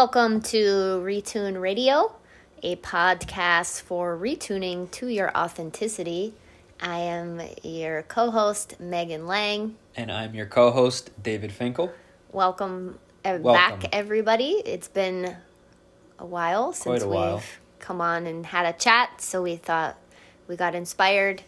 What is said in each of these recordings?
Welcome to Retune Radio, a podcast for retuning to your authenticity. I am your co host, Megan Lang. And I'm your co host, David Finkel. Welcome, uh, Welcome, back, everybody. It's been a while since a while. we've come on and had a chat, so we thought we got inspired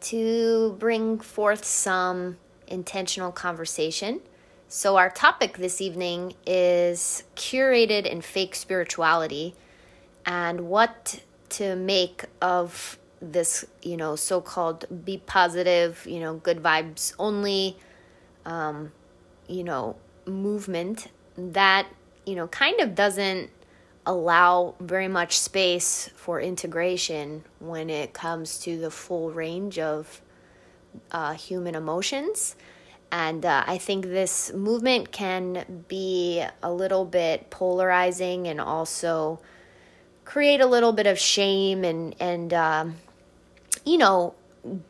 to bring forth some intentional conversation. So, our topic this evening is curated and fake spirituality and what to make of this, you know, so called be positive, you know, good vibes only, um, you know, movement that, you know, kind of doesn't allow very much space for integration when it comes to the full range of uh, human emotions. And uh, I think this movement can be a little bit polarizing and also create a little bit of shame and, and um, you know,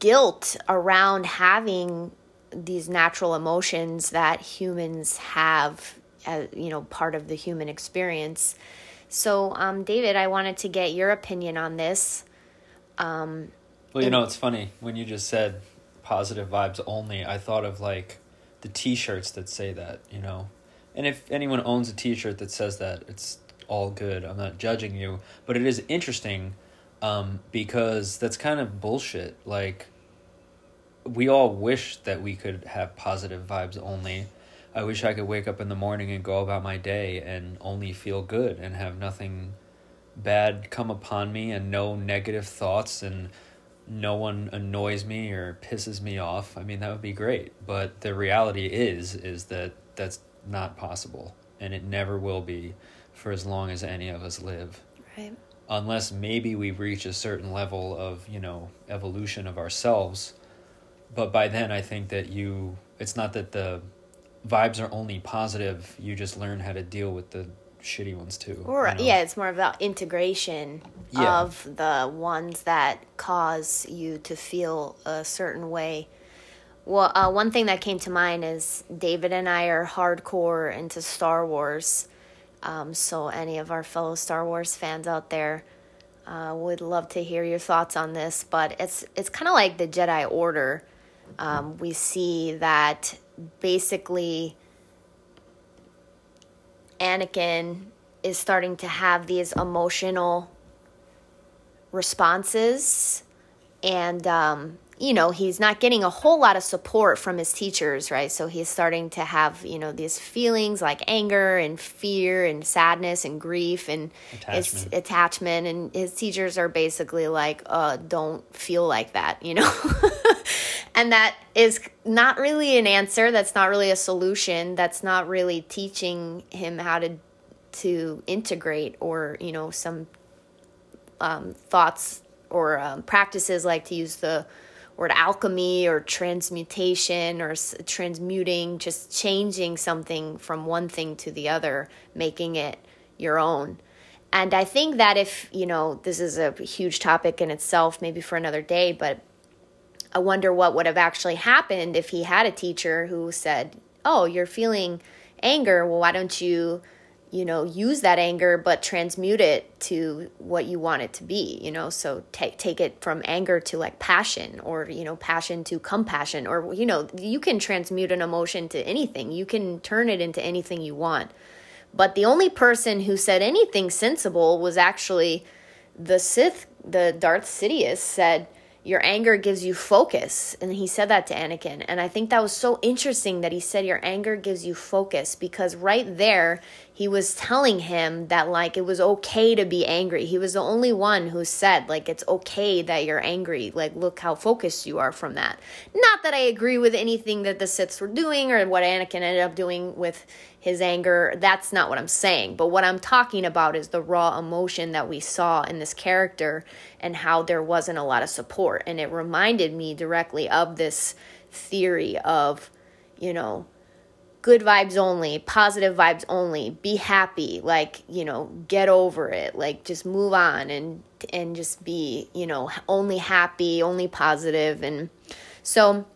guilt around having these natural emotions that humans have as, you know, part of the human experience. So, um, David, I wanted to get your opinion on this. Um, well, you know, it's funny when you just said positive vibes only. I thought of like the T-shirts that say that, you know, and if anyone owns a T-shirt that says that, it's all good. I'm not judging you, but it is interesting um, because that's kind of bullshit. Like, we all wish that we could have positive vibes only I wish I could wake up in the morning and go about my day and only feel good and have nothing bad come upon me and no negative thoughts and no one annoys me or pisses me off. I mean, that would be great. But the reality is is that that's not possible and it never will be for as long as any of us live. Right. Unless maybe we reach a certain level of, you know, evolution of ourselves. But by then I think that you it's not that the vibes are only positive. You just learn how to deal with the shitty ones too. Or you know? yeah, it's more about integration yeah. of the ones that cause you to feel a certain way. Well, uh, one thing that came to mind is David and I are hardcore into Star Wars. Um, so, any of our fellow Star Wars fans out there uh, would love to hear your thoughts on this. But it's it's kind of like the Jedi Order. Um, we see that basically Anakin is starting to have these emotional responses and um, you know he's not getting a whole lot of support from his teachers right? So he's starting to have you know these feelings like anger and fear and sadness and grief and attachment, attachment. And his teachers are basically like uh, don't feel like that you know and that is not really an answer that's not really a solution that's not really teaching him how to to integrate or you know some um, thoughts or um, practices like to use the word alchemy or transmutation or s- transmuting just changing something from one thing to the other making it your own. And i think that if you know this is a huge topic in itself maybe for another day but I wonder what would have actually happened if he had a teacher who said, "Oh, you're feeling anger. Well, why don't you, you know, use that anger but transmute it to what you want it to be, you know? So take take it from anger to like passion or, you know, passion to compassion or you know, you can transmute an emotion to anything. You can turn it into anything you want. But the only person who said anything sensible was actually the Sith, the Darth Sidious said, your anger gives you focus. And he said that to Anakin. And I think that was so interesting that he said your anger gives you focus because right there, he was telling him that like it was okay to be angry. He was the only one who said like it's okay that you're angry. Like look how focused you are from that. Not that I agree with anything that the Siths were doing or what Anakin ended up doing with his anger. That's not what I'm saying. But what I'm talking about is the raw emotion that we saw in this character and how there wasn't a lot of support. And it reminded me directly of this theory of, you know, good vibes only, positive vibes only, be happy, like, you know, get over it, like just move on and and just be, you know, only happy, only positive and so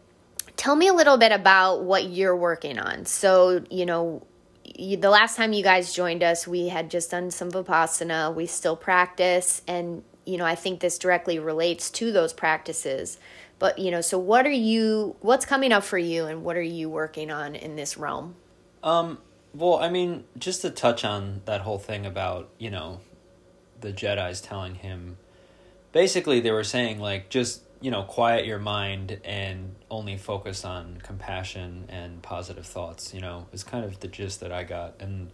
tell me a little bit about what you're working on. So, you know, you, the last time you guys joined us, we had just done some Vipassana. We still practice, and you know, I think this directly relates to those practices. But you know, so what are you? What's coming up for you, and what are you working on in this realm? Um. Well, I mean, just to touch on that whole thing about you know, the Jedi's telling him, basically they were saying like just you know quiet your mind and only focus on compassion and positive thoughts. You know, is kind of the gist that I got, and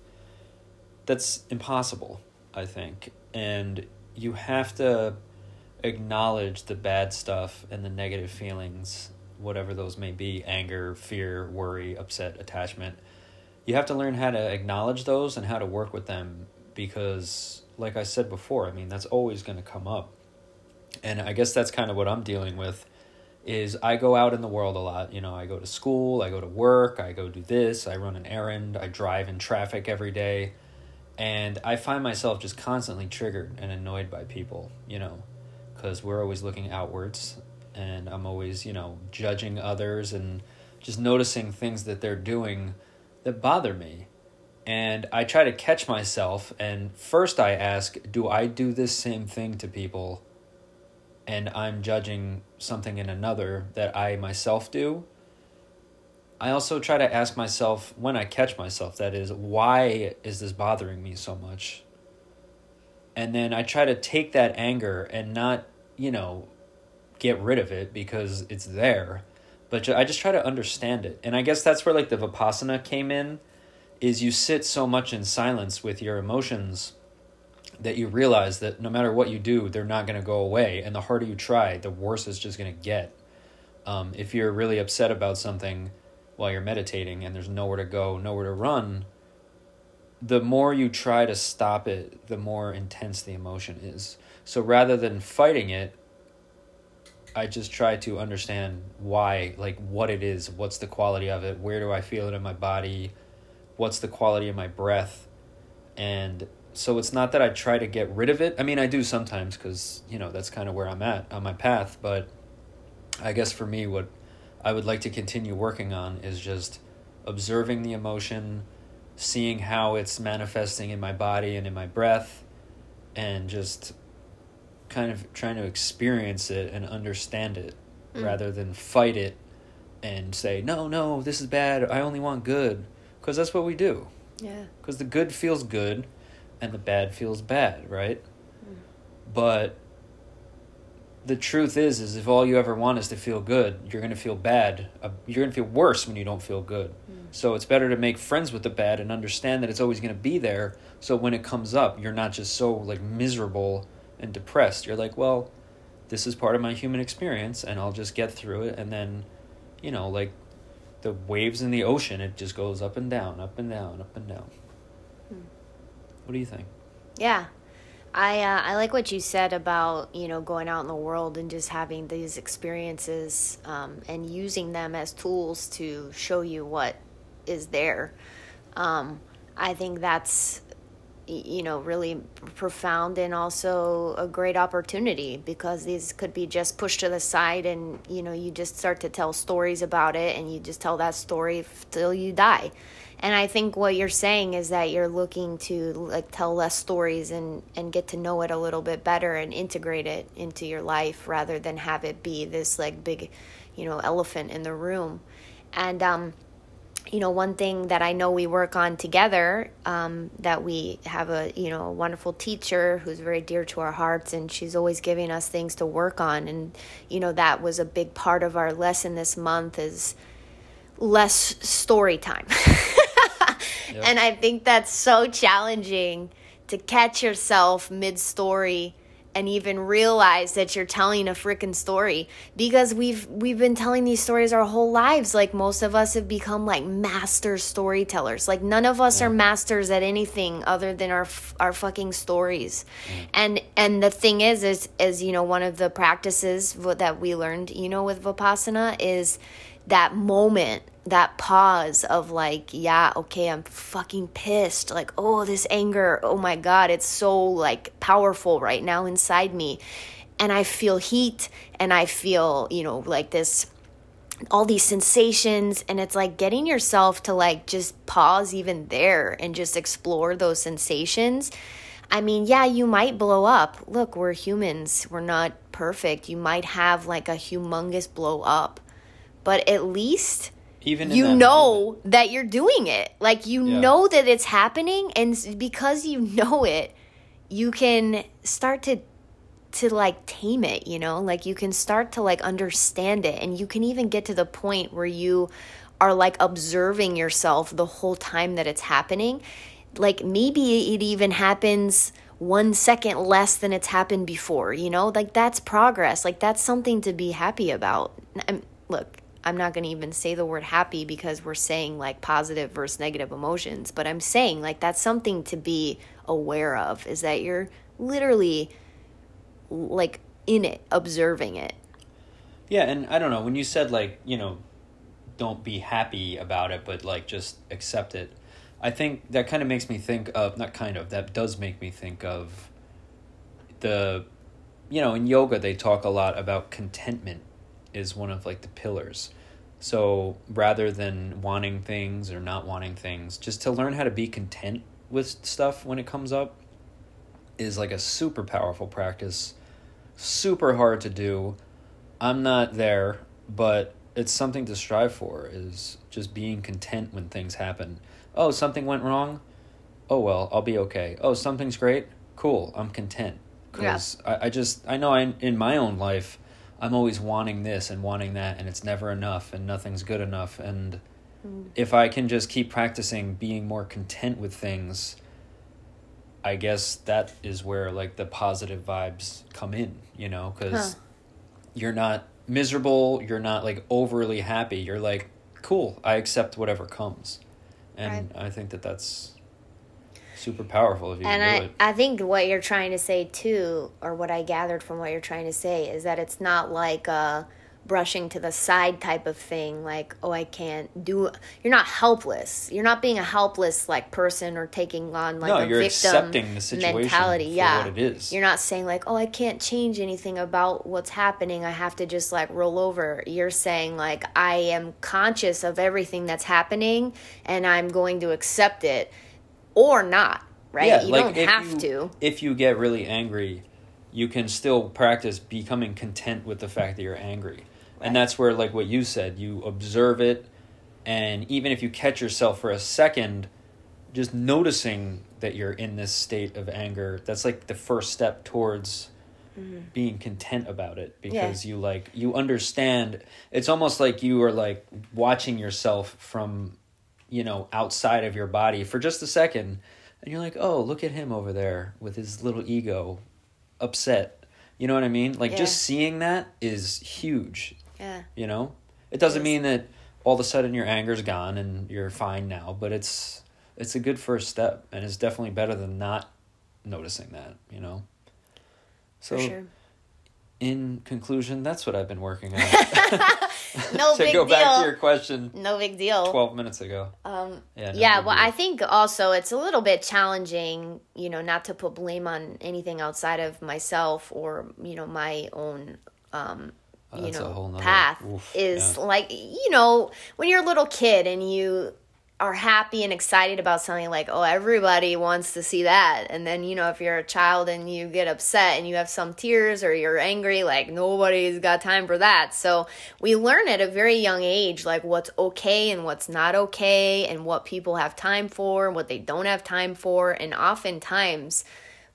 that's impossible. I think, and you have to acknowledge the bad stuff and the negative feelings, whatever those may be anger, fear, worry, upset, attachment. You have to learn how to acknowledge those and how to work with them because, like I said before, I mean, that's always going to come up. And I guess that's kind of what I'm dealing with is I go out in the world a lot. You know, I go to school, I go to work, I go do this, I run an errand, I drive in traffic every day. And I find myself just constantly triggered and annoyed by people, you know, because we're always looking outwards and I'm always, you know, judging others and just noticing things that they're doing that bother me. And I try to catch myself, and first I ask, do I do this same thing to people? And I'm judging something in another that I myself do I also try to ask myself when I catch myself, that is, why is this bothering me so much? And then I try to take that anger and not, you know, get rid of it because it's there, but I just try to understand it. And I guess that's where like the Vipassana came in is you sit so much in silence with your emotions that you realize that no matter what you do, they're not going to go away. And the harder you try, the worse it's just going to get. Um, if you're really upset about something, while you're meditating and there's nowhere to go, nowhere to run, the more you try to stop it, the more intense the emotion is. So rather than fighting it, I just try to understand why, like what it is, what's the quality of it, where do I feel it in my body, what's the quality of my breath. And so it's not that I try to get rid of it. I mean, I do sometimes because, you know, that's kind of where I'm at on my path. But I guess for me, what I would like to continue working on is just observing the emotion, seeing how it's manifesting in my body and in my breath, and just kind of trying to experience it and understand it mm. rather than fight it and say, no, no, this is bad. I only want good. Because that's what we do. Yeah. Because the good feels good and the bad feels bad, right? Mm. But the truth is is if all you ever want is to feel good you're going to feel bad uh, you're going to feel worse when you don't feel good. Mm. so it's better to make friends with the bad and understand that it's always going to be there so when it comes up you're not just so like miserable and depressed. You're like well this is part of my human experience and i'll just get through it and then you know like the waves in the ocean it just goes up and down up and down up and down. Mm. what do you think? Yeah I uh, I like what you said about you know going out in the world and just having these experiences um, and using them as tools to show you what is there. Um, I think that's you know really profound and also a great opportunity because these could be just pushed to the side and you know you just start to tell stories about it and you just tell that story till you die and i think what you're saying is that you're looking to like tell less stories and and get to know it a little bit better and integrate it into your life rather than have it be this like big you know elephant in the room. And um you know one thing that i know we work on together um, that we have a you know a wonderful teacher who's very dear to our hearts and she's always giving us things to work on. And you know that was a big part of our lesson this month is less story time Yep. And I think that's so challenging to catch yourself mid story and even realize that you're telling a freaking story because we've we've been telling these stories our whole lives like most of us have become like master storytellers like none of us yeah. are masters at anything other than our our fucking stories mm. and and the thing is is is you know one of the practices that we learned you know with vipassana is that moment that pause of like, yeah, okay, I'm fucking pissed. Like, oh, this anger, oh my God, it's so like powerful right now inside me. And I feel heat and I feel, you know, like this all these sensations. And it's like getting yourself to like just pause even there and just explore those sensations. I mean yeah you might blow up. Look we're humans. We're not perfect. You might have like a humongous blow up but at least Even you know moment. that you're doing it. Like you Yeah. know that it's happening and because you know it you can start to to like tame it you know? Like you can start to like understand it and you can even get to the point where you are like observing yourself the whole time that it's happening. Like maybe it even happens one second less than it's happened before you know? Like that's progress. Like that's something to be happy about. I'm, look i'm not going to even say the word happy because we're saying like positive versus negative emotions but i'm saying like that's something to be aware of is that you're literally like in it observing it Yeah, and I don't know, when you said like, you know, don't be happy about it, but like just accept it. I think that kind of makes me think of not kind of, that does make me think of the you know, in yoga they talk a lot about contentment is one of like the pillars. So rather than wanting things or not wanting things, just to learn how to be content with stuff when it comes up is like a super powerful practice. Super hard to do. I'm not there, but it's something to strive for is just being content when things happen. Oh, something went wrong? Oh well, I'll be okay. Oh, something's great? Cool, I'm content. Cuz I, I just I know I in my own life I'm always wanting this and wanting that and it's never enough and nothing's good enough and mm. if I can just keep practicing being more content with things, I guess that is where like the positive vibes come in, you know, because Huh. you're not miserable, you're not like overly happy. You're like, cool, I accept whatever comes, and I think that that's super powerful if you and can I, do it. I think what you're trying to say too or what i gathered from what you're trying to say is that it's not like a brushing to the side type of thing like oh i can't do you're not helpless. You're not being a helpless like person or taking on like No, a you're victim accepting the situation mentality. yeah. it is. you're not saying like oh i can't change anything about what's happening. I have to just like roll over. You're saying like i am conscious of everything that's happening and i'm going to accept it or not right? You don't have you, to. If you get really angry, you can still practice becoming content with the fact that you're angry. Right. And that's where like what you said, you observe it and even if you catch yourself for a second just noticing that you're in this state of anger, that's like the first step towards mm-hmm. being content about it because you like you understand. It's almost like you are like watching yourself from you know outside of your body for just a second and you're like oh look at him over there with his little ego upset. You know what i mean? Like Yeah. just seeing that is huge. Yeah. You know? It doesn't mean that all of a sudden your anger's gone and you're fine now but it's it's a good first step and it's definitely better than not noticing that you know? So for sure. in conclusion that's what i've been working on no to big go deal back to your question no big deal 12 minutes ago Um, Yeah, no yeah, well, deal. I think also it's a little bit challenging, you know, not to put blame on anything outside of myself or, you know, my own, um, Oh, you know, whole nother- path oof, is yeah. like, you know, when you're a little kid and you are happy and excited about something like, oh, everybody wants to see that. And then, you know, if you're a child and you get upset and you have some tears or you're angry, like nobody's got time for that. So we learn at a very young age, like what's okay and what's not okay and what people have time for and what they don't have time for. And oftentimes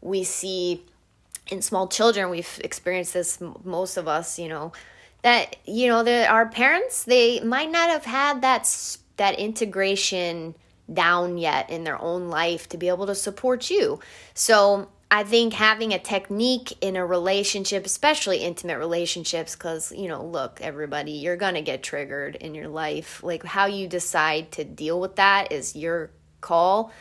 we see in small children we've experienced this most of us you know that you know that our parents they might not have had that that integration down yet in their own life to be able to support you. So i think having a technique in a relationship especially intimate relationships because you know look everybody you're gonna get triggered in your life. Like how you decide to deal with that is your call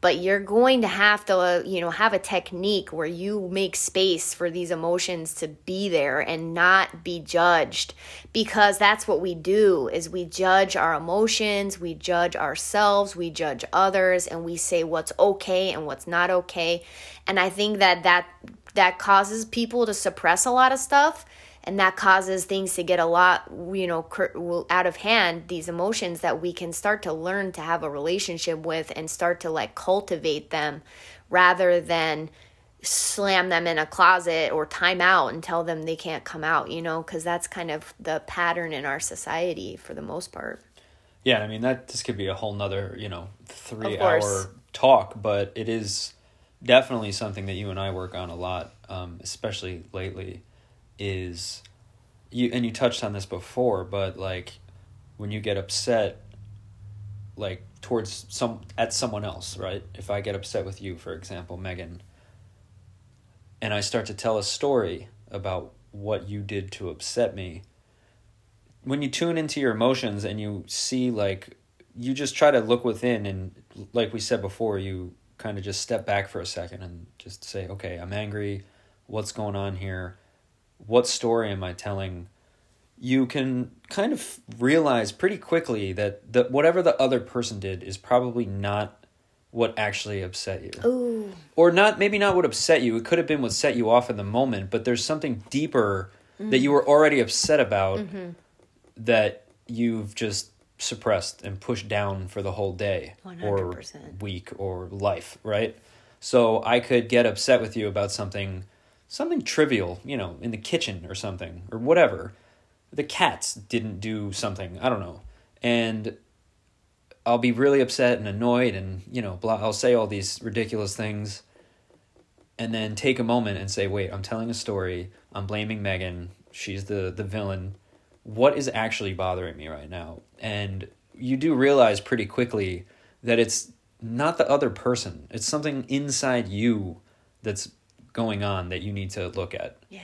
but you're going to have to you know have a technique where you make space for these emotions to be there and not be judged. Because that's what we do is we judge our emotions we judge ourselves we judge others and we say what's okay and what's not okay. And i think that that that causes people to suppress a lot of stuff and that causes things to get a lot you know out of hand these emotions that we can start to learn to have a relationship with and start to like cultivate them rather than slam them in a closet or time out and tell them they can't come out you know because that's kind of the pattern in our society for the most part. Yeah i mean that this could be a whole nother you know three hour talk but it is definitely something that you and i work on a lot um, especially lately is you and you touched on this before, but like when you get upset like towards some at someone else, right? If I get upset with you, for example, Megan, and I start to tell a story about what you did to upset me, when you tune into your emotions and you see like you just try to look within and like we said before, you kind of just step back for a second and just say, "Okay, I'm angry. What's going on here?" What story am I telling? You can kind of realize pretty quickly that the whatever the other person did is probably not what actually upset you. Ooh. Or not maybe not what upset you. It could have been what set you off in the moment, but there's something deeper mm-hmm. that you were already upset about mm-hmm. that you've just suppressed and pushed down for the whole day 100%. or week or life, right? So I could get upset with you about something something trivial, you know, in the kitchen or something or whatever. The cats didn't do something, I don't know. And I'll be really upset and annoyed and, you know, blah, I'll say all these ridiculous things and then take a moment and say, "Wait, I'm telling a story. I'm blaming Megan. She's the the villain. What is actually bothering me right now?" And you do realize pretty quickly that it's not the other person. It's something inside you that's going on that you need to look at. Yeah.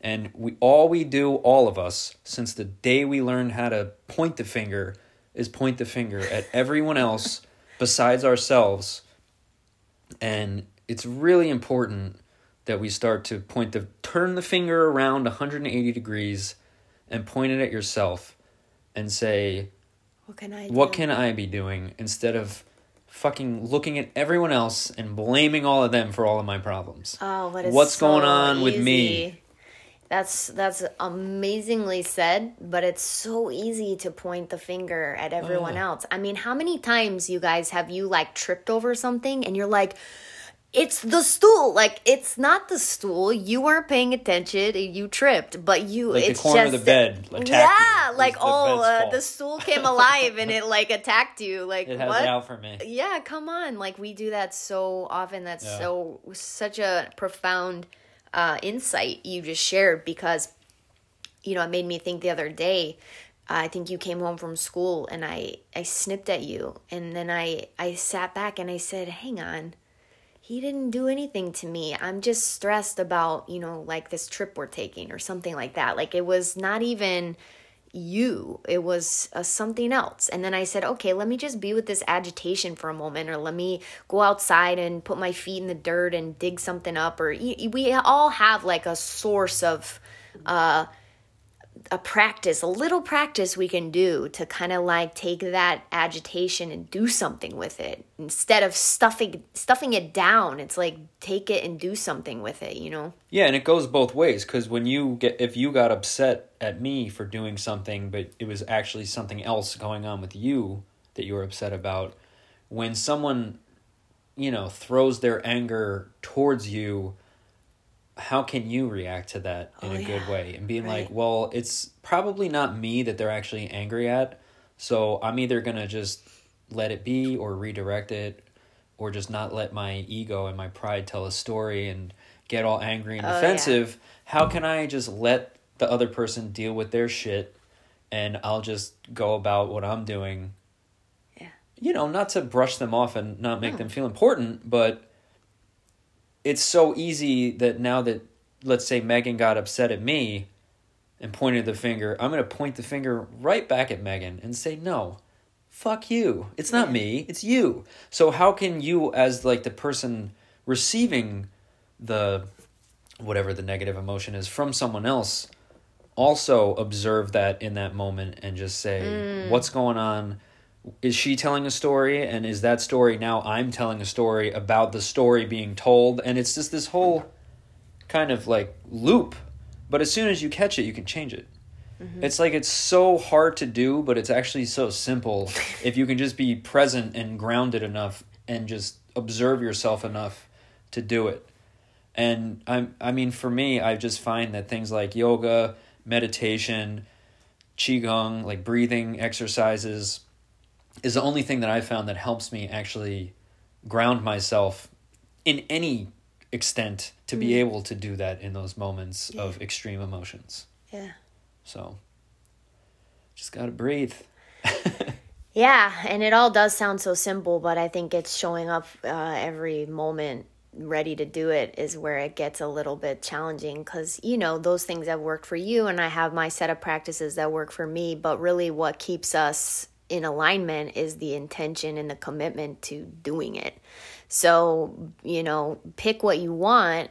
And we all we do, all of us, since the day we learned how to point the finger, is point the finger at everyone else besides ourselves. And it's really important that we start to point the turn the finger around 180 degrees and point it at yourself and say what can I what can I be doing instead of fucking looking at everyone else and blaming all of them for all of my problems. Oh, but what's so going on easy. with me? That's that's amazingly said, but it's so easy to point the finger at everyone uh. else. I mean, how many times you guys have you like tripped over something and you're like it's the stool. Like it's not the stool. You weren't paying attention. You tripped, but you. Like it's the corner just, of the bed. yeah, like oh, uh, the stool came alive and it like attacked you. Like it has what? it out for me. Yeah, come on. Like we do that so often. That's yeah. so such a profound uh, insight you just shared because, you know, it made me think the other day. Uh, I think you came home from school and I I snipped at you and then I I sat back and I said, "Hang on." He didn't do anything to me. I'm just stressed about, you know, like this trip we're taking or something like that. Like it was not even you, it was uh, something else. And then I said, okay, let me just be with this agitation for a moment, or let me go outside and put my feet in the dirt and dig something up. Or we all have like a source of, uh, a practice, a little practice we can do to kind of like take that agitation and do something with it instead of stuffing stuffing it down. It's like take it and do something with it, you know. Yeah, and it goes both ways cuz when you get if you got upset at me for doing something but it was actually something else going on with you that you were upset about, when someone you know throws their anger towards you how can you react to that in oh, a yeah. good way and being right. like well it's probably not me that they're actually angry at so i'm either going to just let it be or redirect it or just not let my ego and my pride tell a story and get all angry and oh, defensive yeah. how can i just let the other person deal with their shit and i'll just go about what i'm doing yeah you know not to brush them off and not make no. them feel important but it's so easy that now that let's say Megan got upset at me and pointed the finger, I'm going to point the finger right back at Megan and say, "No. Fuck you. It's not me, it's you." So how can you as like the person receiving the whatever the negative emotion is from someone else also observe that in that moment and just say, mm. "What's going on?" Is she telling a story? And is that story now i'm telling a story about the story being told? And it's just this whole kind of like loop. But as soon as you catch it, you can change it. Mm-hmm. It's like it's so hard to do, but it's actually so simple. If you can just be present and grounded enough and just observe yourself enough to do it. And I'm I mean for me, I just find that things like yoga, meditation, qigong, like breathing exercises is the only thing that I found that helps me actually ground myself in any extent to be able to do that in those moments of extreme emotions. Yeah. So just got to breathe. Yeah, and it all does sound so simple, but I think it's showing up uh, every moment ready to do it is where it gets a little bit challenging because you know those things have worked for you and i have my set of practices that work for me but really what keeps us in alignment is the intention and the commitment to doing it. So you know pick what you want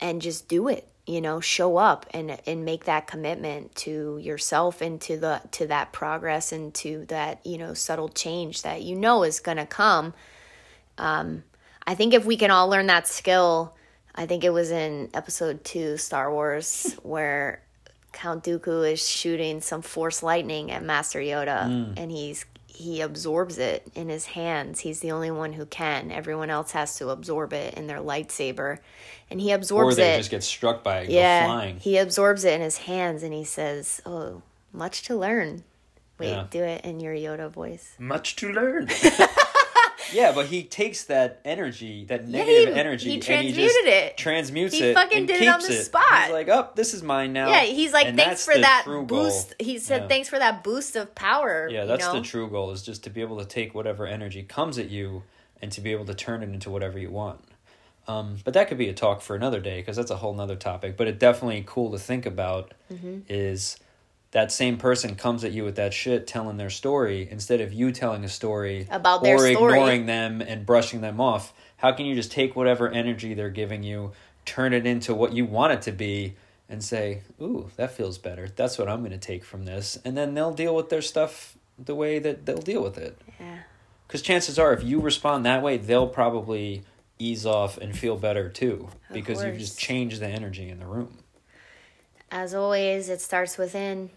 and just do it you know show up and and make that commitment to yourself and to the to that progress and to that you know subtle change that you know is going to come. Um i think if we can all learn that skill i think it was in episode 2 star wars where count dooku is shooting some force lightning at master yoda mm. and he's he absorbs it in his hands. He's the only one who can. Everyone else has to absorb it in their lightsaber. And he Or absorbs they it. just get struck by it yeah. flying. He absorbs it in his hands and he says, Oh, much to learn. Wait, Yeah. do it in your Yoda voice. Much to learn. yeah, but he takes that energy, that Yeah, negative he- energy, he and he transmuted just it. transmutes He it. fucking did it on the spot. He's like, oh, this is mine now. Yeah, he's like, And thanks for that true goal. boost. He said, Yeah. thanks for that boost of power. Yeah, you that's know? the true goal is just to be able to take whatever energy comes at you and to be able to turn it into whatever you want. Um, but that could be a talk for another day because that's a whole nother topic. But it definitely cool to think about Mm-hmm. is that same person comes at you with that shit telling their story instead of you telling a story About their or story. ignoring them and brushing them off. How can you just take whatever energy they're giving you, turn it into what you want it to be, and say, "Ooh, that feels better. That's what I'm going to take from this," and then they'll deal with their stuff the way that they'll deal with it. Yeah. Because chances are, if you respond that way, they'll probably ease off and feel better too, Of because you've just changed the energy in the room. As always, it starts within.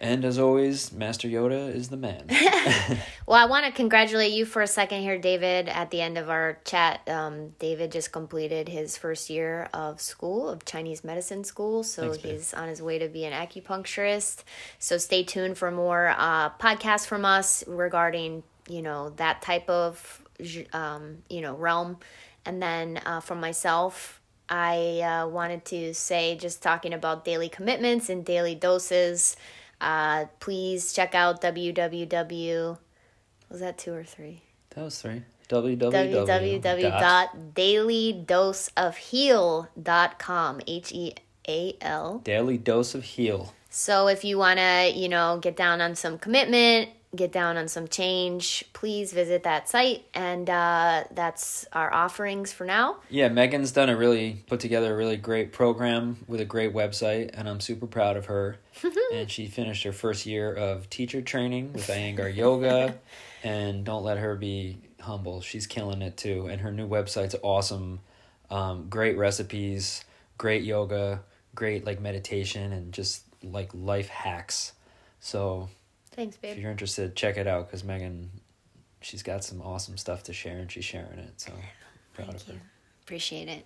And as always, Master Yoda is the man. Well, I want to congratulate you for a second here, David. At the end of our chat, um, David just completed his first year of school, of Chinese medicine school. So Thanks, he's on his way to be an acupuncturist. So stay tuned for more uh, podcasts from us regarding, you know, that type of, um, you know, realm. And then uh, from myself, I uh, wanted to say, just talking about daily commitments and daily doses. Uh, please check out www. Was that two or three? that was three. www.dailydoseofheal.com. H E A L. Daily dose of heal. So if you want to, you know, get down on some commitment, get down on some change, please visit that site. And uh, that's our offerings for now. Yeah, Megan's done a really put together a really great program with a great website, and I'm super proud of her. and she finished her first year of teacher training with Iyengar Yoga, and don't let her be humble. She's killing it too, and her new website's awesome. Um, great recipes, great yoga, great like meditation, and just like life hacks. So Thanks, if you're interested, check it out because Megan, she's got some awesome stuff to share, and she's sharing it. So proud Thank of her. you. Appreciate it.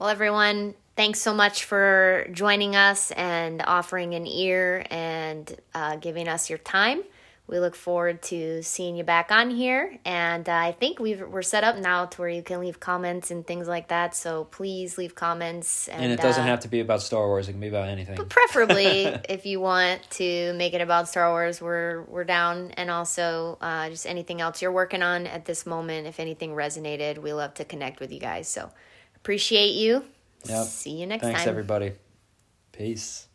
Well, everyone, thanks so much for joining us and offering an ear and uh, giving us your time. We look forward to seeing you back on here. And uh, I think we've, we're set up now to where you can leave comments and things like that. So please leave comments. And, And it doesn't uh, have to be about Star Wars. It can be about anything. preferably if you want to make it about Star Wars, we're we're down. And also uh, just anything else you're working on at this moment. If anything resonated, we love to connect with you guys. So appreciate you. Yep. See you next Thanks, time. everybody. Peace.